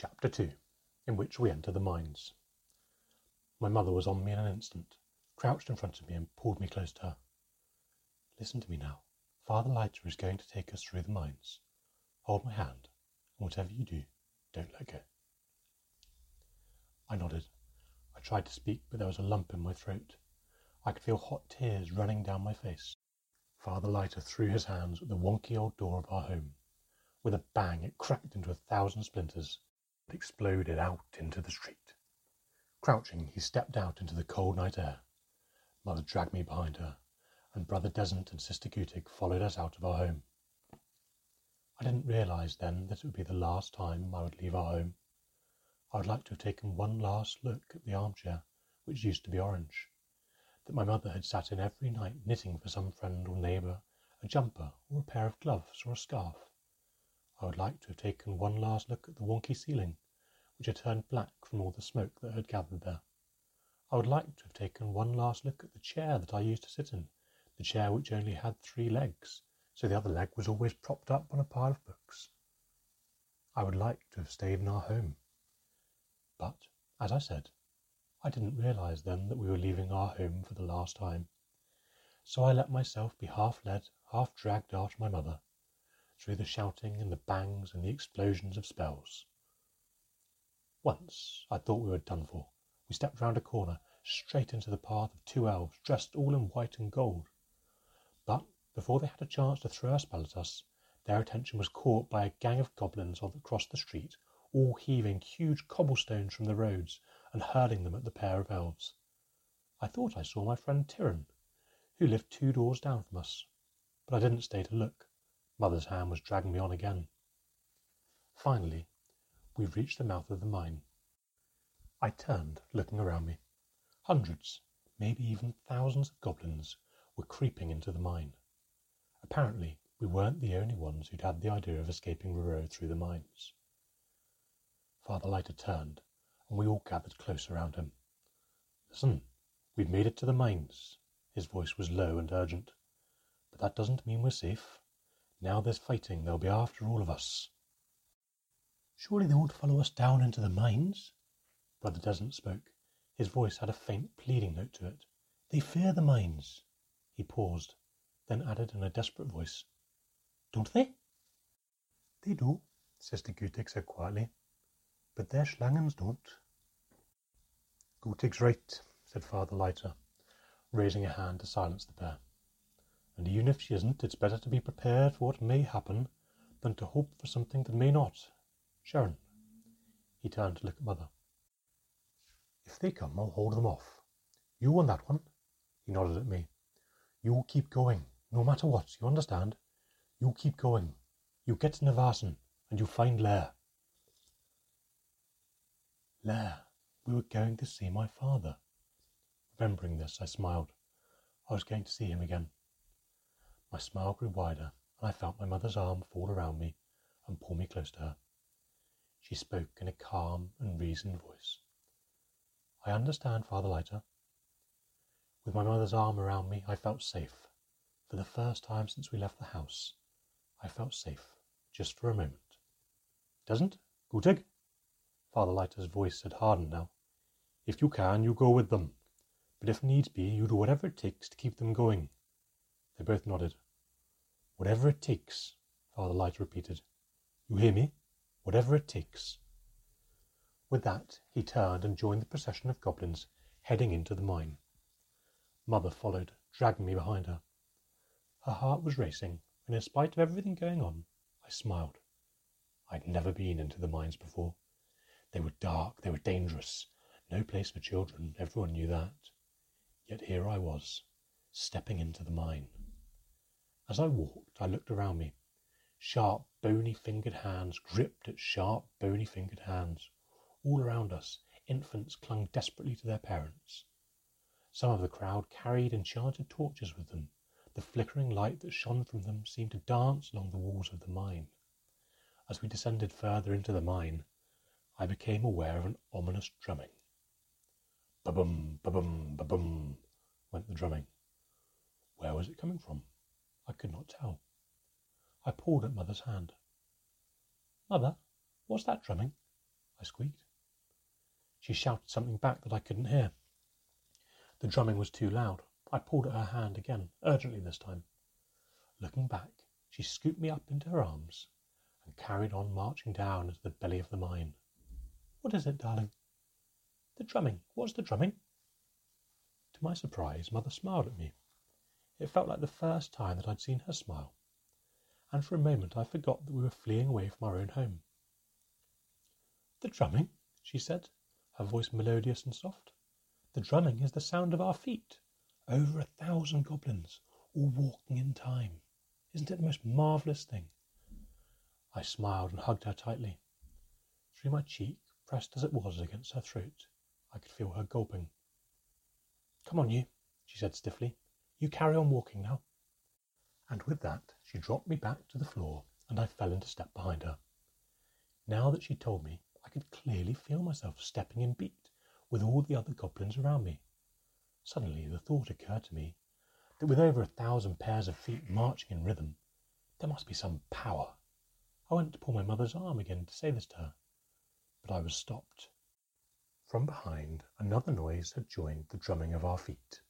Chapter 2 In which we enter the mines. My mother was on me in an instant, crouched in front of me, and pulled me close to her. Listen to me now. Father Leiter is going to take us through the mines. Hold my hand, and whatever you do, don't let go. I nodded. I tried to speak, but there was a lump in my throat. I could feel hot tears running down my face. Father Leiter threw his hands at the wonky old door of our home. With a bang, it cracked into a thousand splinters exploded out into the street. Crouching, he stepped out into the cold night air. Mother dragged me behind her, and Brother Dezent and Sister Gutig followed us out of our home. I didn't realize then that it would be the last time I would leave our home. I would like to have taken one last look at the armchair, which used to be orange, that my mother had sat in every night knitting for some friend or neighbour a jumper or a pair of gloves or a scarf. I would like to have taken one last look at the wonky ceiling, which had turned black from all the smoke that had gathered there. I would like to have taken one last look at the chair that I used to sit in, the chair which only had three legs, so the other leg was always propped up on a pile of books. I would like to have stayed in our home. But, as I said, I didn't realize then that we were leaving our home for the last time. So I let myself be half led, half dragged after my mother, through the shouting and the bangs and the explosions of spells. Once I thought we were done for. We stepped round a corner, straight into the path of two elves, dressed all in white and gold. But before they had a chance to throw a spell at us, their attention was caught by a gang of goblins across the street, all heaving huge cobblestones from the roads and hurling them at the pair of elves. I thought I saw my friend Tyron, who lived two doors down from us, but I didn't stay to look. Mother's hand was dragging me on again. Finally, we reached the mouth of the mine. I turned, looking around me. Hundreds, maybe even thousands of goblins were creeping into the mine. Apparently, we weren't the only ones who'd had the idea of escaping Roro through the mines. Father Leiter turned, and we all gathered close around him. Listen, we've made it to the mines. His voice was low and urgent. But that doesn't mean we're safe. Now there's fighting, they'll be after all of us. Surely they won't follow us down into the mines? Brother Dezent spoke. His voice had a faint pleading note to it. They fear the mines. He paused, then added in a desperate voice, Don't they? They do, Sister Gutig said quietly. But their Schlangens don't. Gutig's right, said Father Leiter, raising a hand to silence the pair. And even if she isn't, it's better to be prepared for what may happen than to hope for something that may not. Sharon. He turned to look at Mother. If they come, I'll hold them off. You on that one. He nodded at me. You keep going, no matter what, you understand? You keep going. You get to Navasen, and you find Lair. Lair, we were going to see my father. Remembering this, I smiled. I was going to see him again. My smile grew wider, and I felt my mother's arm fall around me and pull me close to her. She spoke in a calm and reasoned voice. I understand, Father Leiter. With my mother's arm around me, I felt safe. For the first time since we left the house, I felt safe, just for a moment. Doesn't? Gutig? Father Leiter's voice had hardened now. If you can, you go with them. But if needs be, you do whatever it takes to keep them going. They both nodded. Whatever it takes, Father Leiter repeated. You hear me? Whatever it takes. With that, he turned and joined the procession of goblins heading into the mine. Mother followed, dragging me behind her. Her heart was racing, and in spite of everything going on, I smiled. I'd never been into the mines before. They were dark, they were dangerous, no place for children, everyone knew that. Yet here I was, stepping into the mine. As I walked, I looked around me. Sharp, bony fingered hands gripped at sharp, bony fingered hands. All around us, infants clung desperately to their parents. Some of the crowd carried enchanted torches with them. The flickering light that shone from them seemed to dance along the walls of the mine. As we descended further into the mine, I became aware of an ominous drumming. Ba-bum, ba-bum, ba-bum, went the drumming. Where was it coming from? I could not tell. I pulled at Mother's hand. Mother, what's that drumming? I squeaked. She shouted something back that I couldn't hear. The drumming was too loud. I pulled at her hand again, urgently this time. Looking back, she scooped me up into her arms and carried on marching down into the belly of the mine. What is it, darling? The drumming. What's the drumming? To my surprise, Mother smiled at me. It felt like the first time that I'd seen her smile, and for a moment I forgot that we were fleeing away from our own home. The drumming, she said, her voice melodious and soft. The drumming is the sound of our feet. Over a thousand goblins, all walking in time. Isn't it the most marvellous thing? I smiled and hugged her tightly. Through my cheek, pressed as it was against her throat, I could feel her gulping. Come on, you, she said stiffly. You carry on walking now. And with that, she dropped me back to the floor, and I fell into step behind her. Now that she told me, I could clearly feel myself stepping in beat with all the other goblins around me. Suddenly, the thought occurred to me that with over a thousand pairs of feet marching in rhythm, there must be some power. I went to pull my mother's arm again to say this to her, but I was stopped. From behind, another noise had joined the drumming of our feet.